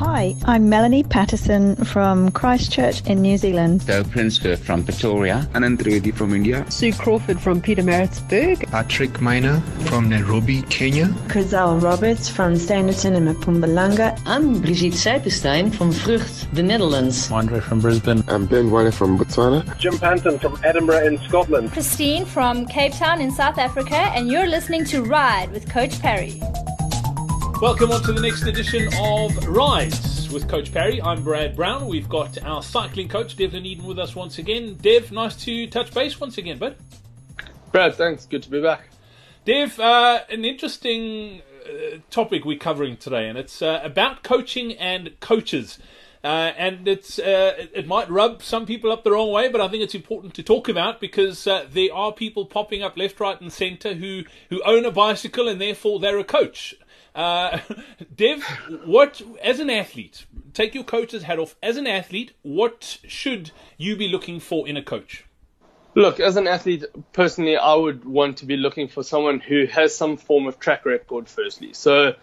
Hi, I'm Melanie Patterson from Christchurch in New Zealand. Joe Prinsker from Pretoria. Anand Trivedi from India. Sue Crawford from Pietermaritzburg. Patrick Miner from Nairobi, Kenya. Chriselle Roberts from Standerton in Mpumalanga. I'm Brigitte Seipenstein from Vrucht, the Netherlands. Andre from Brisbane. I'm Ben Wale from Botswana. Jim Panton from Edinburgh in Scotland. Christine from Cape Town in South Africa, and you're listening to Ride with Coach Parry. Welcome on to the next edition of Rides with Coach Parry. I'm Brad Brown. We've got our cycling coach, Devlin Eden, with us once again. Dev, nice to touch base once again, bud. Brad, thanks. Good to be back. Dev, uh, an interesting uh, topic we're covering today, and it's uh, about coaching and coaches. Uh, and it's uh, it might rub some people up the wrong way, but I think it's important to talk about because uh, there are people popping up left, right, and centre who who own a bicycle and therefore they're a coach. Uh, Dev, what as an athlete, take your coach's hat off. As an athlete, what should you be looking for in a coach? Look, as an athlete, personally, I would want to be looking for someone who has some form of track record. Firstly, so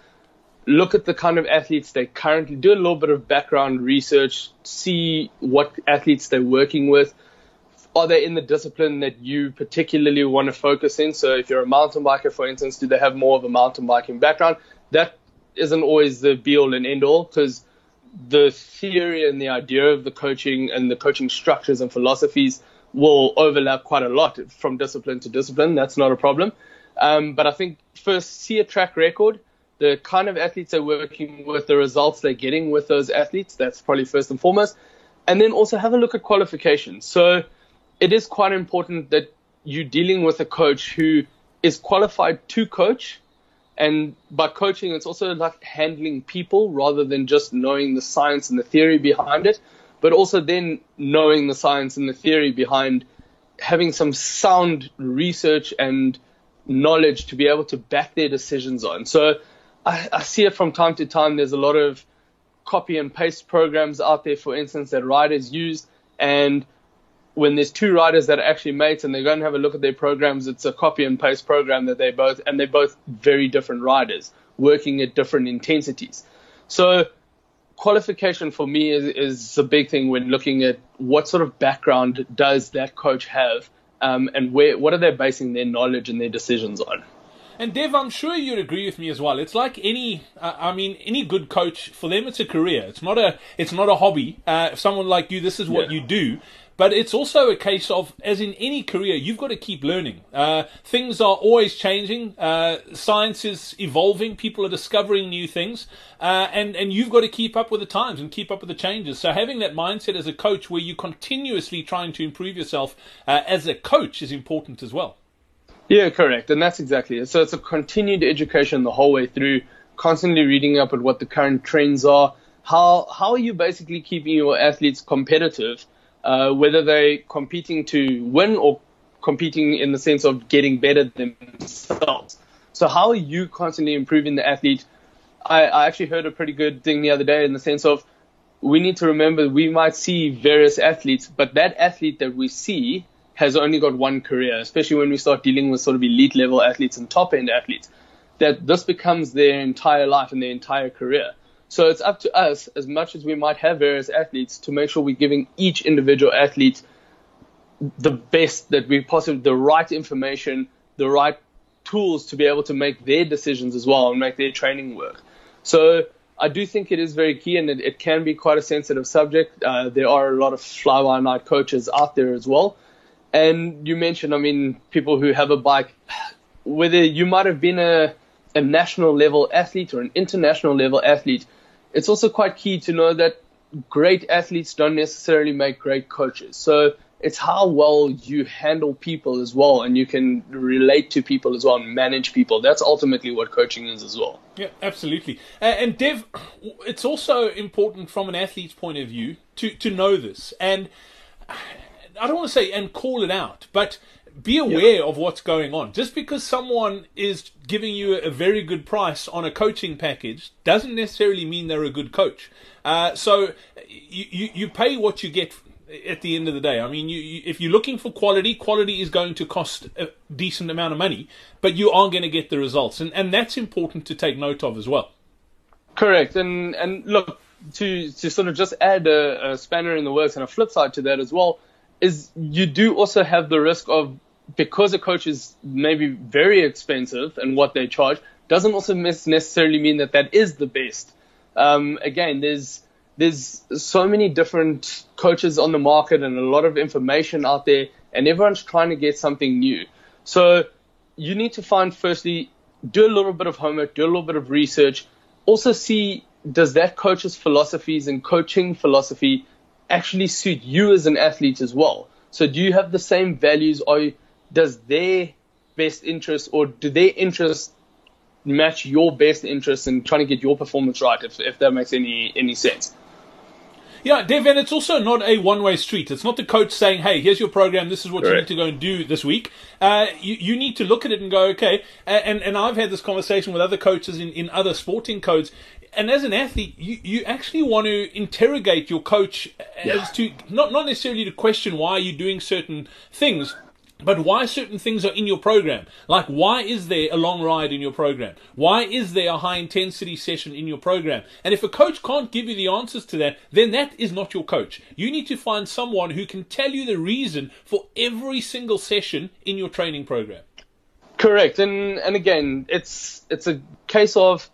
look at the kind of athletes they currently do a little bit of background research, see what athletes they're working with. Are they in the discipline that you particularly want to focus in? So, if you're a mountain biker, for instance, do they have more of a mountain biking background? That isn't always the be all and end all because the theory and the idea of the coaching and the coaching structures and philosophies will overlap quite a lot from discipline to discipline. That's not a problem. Um, but I think first see a track record, the kind of athletes they're working with, the results they're getting with those athletes. That's probably first and foremost. And then also have a look at qualifications. So it is quite important that you're dealing with a coach who is qualified to coach and by coaching, it's also like handling people rather than just knowing the science and the theory behind it, but also then knowing the science and the theory behind having some sound research and knowledge to be able to back their decisions on. So I, I see it from time to time. There's a lot of copy and paste programs out there, for instance, that riders use. And when there's two riders that are actually mates and they're going to have a look at their programs, it's a copy and paste program that they both, and they're both very different riders working at different intensities. So qualification for me is, is a big thing when looking at what sort of background does that coach have um, and where, what are they basing their knowledge and their decisions on. And Dev, I'm sure you'd agree with me as well. It's like any, uh, I mean, any good coach for them, it's a career. It's not a, it's not a hobby. Uh, someone like you, this is what yeah. you do. But it's also a case of, as in any career, you've got to keep learning. Uh, things are always changing. Uh, science is evolving. People are discovering new things, uh, and and you've got to keep up with the times and keep up with the changes. So having that mindset as a coach, where you're continuously trying to improve yourself uh, as a coach, is important as well. Yeah, correct, and that's exactly it. So it's a continued education the whole way through, constantly reading up at what the current trends are. How how are you basically keeping your athletes competitive? Uh, whether they're competing to win or competing in the sense of getting better themselves. So how are you constantly improving the athlete? I, I actually heard a pretty good thing the other day in the sense of we need to remember we might see various athletes, but that athlete that we see has only got one career, especially when we start dealing with sort of elite level athletes and top end athletes, that this becomes their entire life and their entire career. So it's up to us, as much as we might have various athletes, to make sure we're giving each individual athlete the best that we possibly, the right information, the right tools to be able to make their decisions as well and make their training work. So I do think it is very key and it, it can be quite a sensitive subject. Uh, there are a lot of fly by night coaches out there as well. And you mentioned, I mean, people who have a bike, whether you might have been a, a national level athlete or an international level athlete, it's also quite key to know that great athletes don't necessarily make great coaches. So it's how well you handle people as well and you can relate to people as well and manage people. That's ultimately what coaching is as well. Yeah, absolutely. Uh, and Dev, it's also important from an athlete's point of view to, to know this. And I don't want to say and call it out, but be aware of what's going on. Just because someone is giving you a very good price on a coaching package doesn't necessarily mean they're a good coach. Uh, so you, you, you pay what you get at the end of the day. I mean, you, you, if you're looking for quality, quality is going to cost a decent amount of money, but you are going to get the results, and and that's important to take note of as well. Correct, and and look, to to sort of just add a, a spanner in the works and a flip side to that as well is you do also have the risk of because a coach is maybe very expensive and what they charge doesn't also necessarily mean that that is the best. Um, again, there's there's so many different coaches on the market and a lot of information out there, and everyone's trying to get something new. So you need to find firstly, do a little bit of homework, do a little bit of research, also see does that coach's philosophies and coaching philosophy actually suit you as an athlete as well? So do you have the same values or does their best interest or do their interests match your best interests in trying to get your performance right if, if that makes any any sense? Yeah, Dev, and it's also not a one-way street. It's not the coach saying, "Hey, here's your program. This is what Correct. you need to go and do this week." Uh, you you need to look at it and go, "Okay." And and I've had this conversation with other coaches in, in other sporting codes and as an athlete, you, you actually want to interrogate your coach yeah. as to not not necessarily to question why you're doing certain things, but why certain things are in your program. Like why is there a long ride in your program? Why is there a high intensity session in your program? And if a coach can't give you the answers to that, then that is not your coach. You need to find someone who can tell you the reason for every single session in your training program. Correct. And and again, it's it's a case of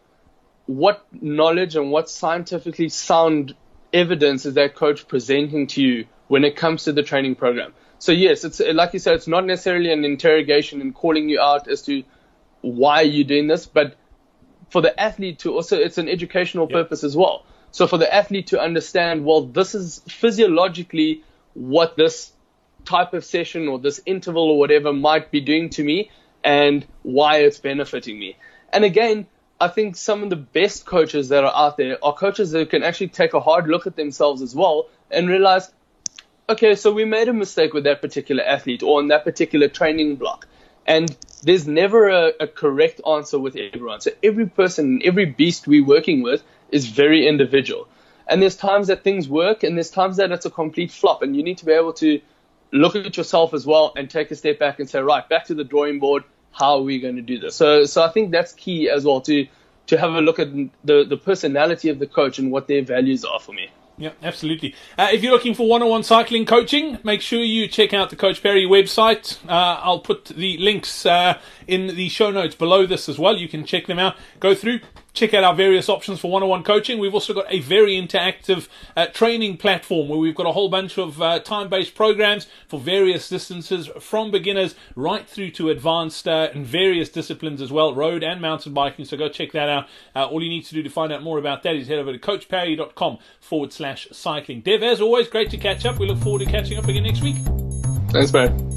what knowledge and what scientifically sound evidence is that coach presenting to you when it comes to the training program? So yes, it's like you said, it's not necessarily an interrogation and calling you out as to why you're doing this, but for the athlete to also, it's an educational yep. purpose as well. So for the athlete to understand, well, this is physiologically what this type of session or this interval or whatever might be doing to me and why it's benefiting me. And again, I think some of the best coaches that are out there are coaches that can actually take a hard look at themselves as well and realize, okay, so we made a mistake with that particular athlete or on that particular training block. And there's never a, a correct answer with everyone. So every person, every beast we're working with is very individual. And there's times that things work and there's times that it's a complete flop. And you need to be able to look at yourself as well and take a step back and say, right, back to the drawing board how are we going to do this? So, so I think that's key as well to to have a look at the the personality of the coach and what their values are for me. Yeah, absolutely. Uh, if you're looking for one-on-one cycling coaching, make sure you check out the Coach Parry website. Uh, I'll put the links uh, in the show notes below this as well. You can check them out. Go through, check out our various options for one-on-one coaching. We've also got a very interactive uh, training platform where we've got a whole bunch of uh, time-based programs for various distances, from beginners right through to advanced uh, in various disciplines as well, road and mountain biking. So go check that out. Uh, all you need to do to find out more about that is head over to coachparry.com forward slash cycling. Dev, as always, great to catch up. We look forward to catching up again next week. Thanks, man.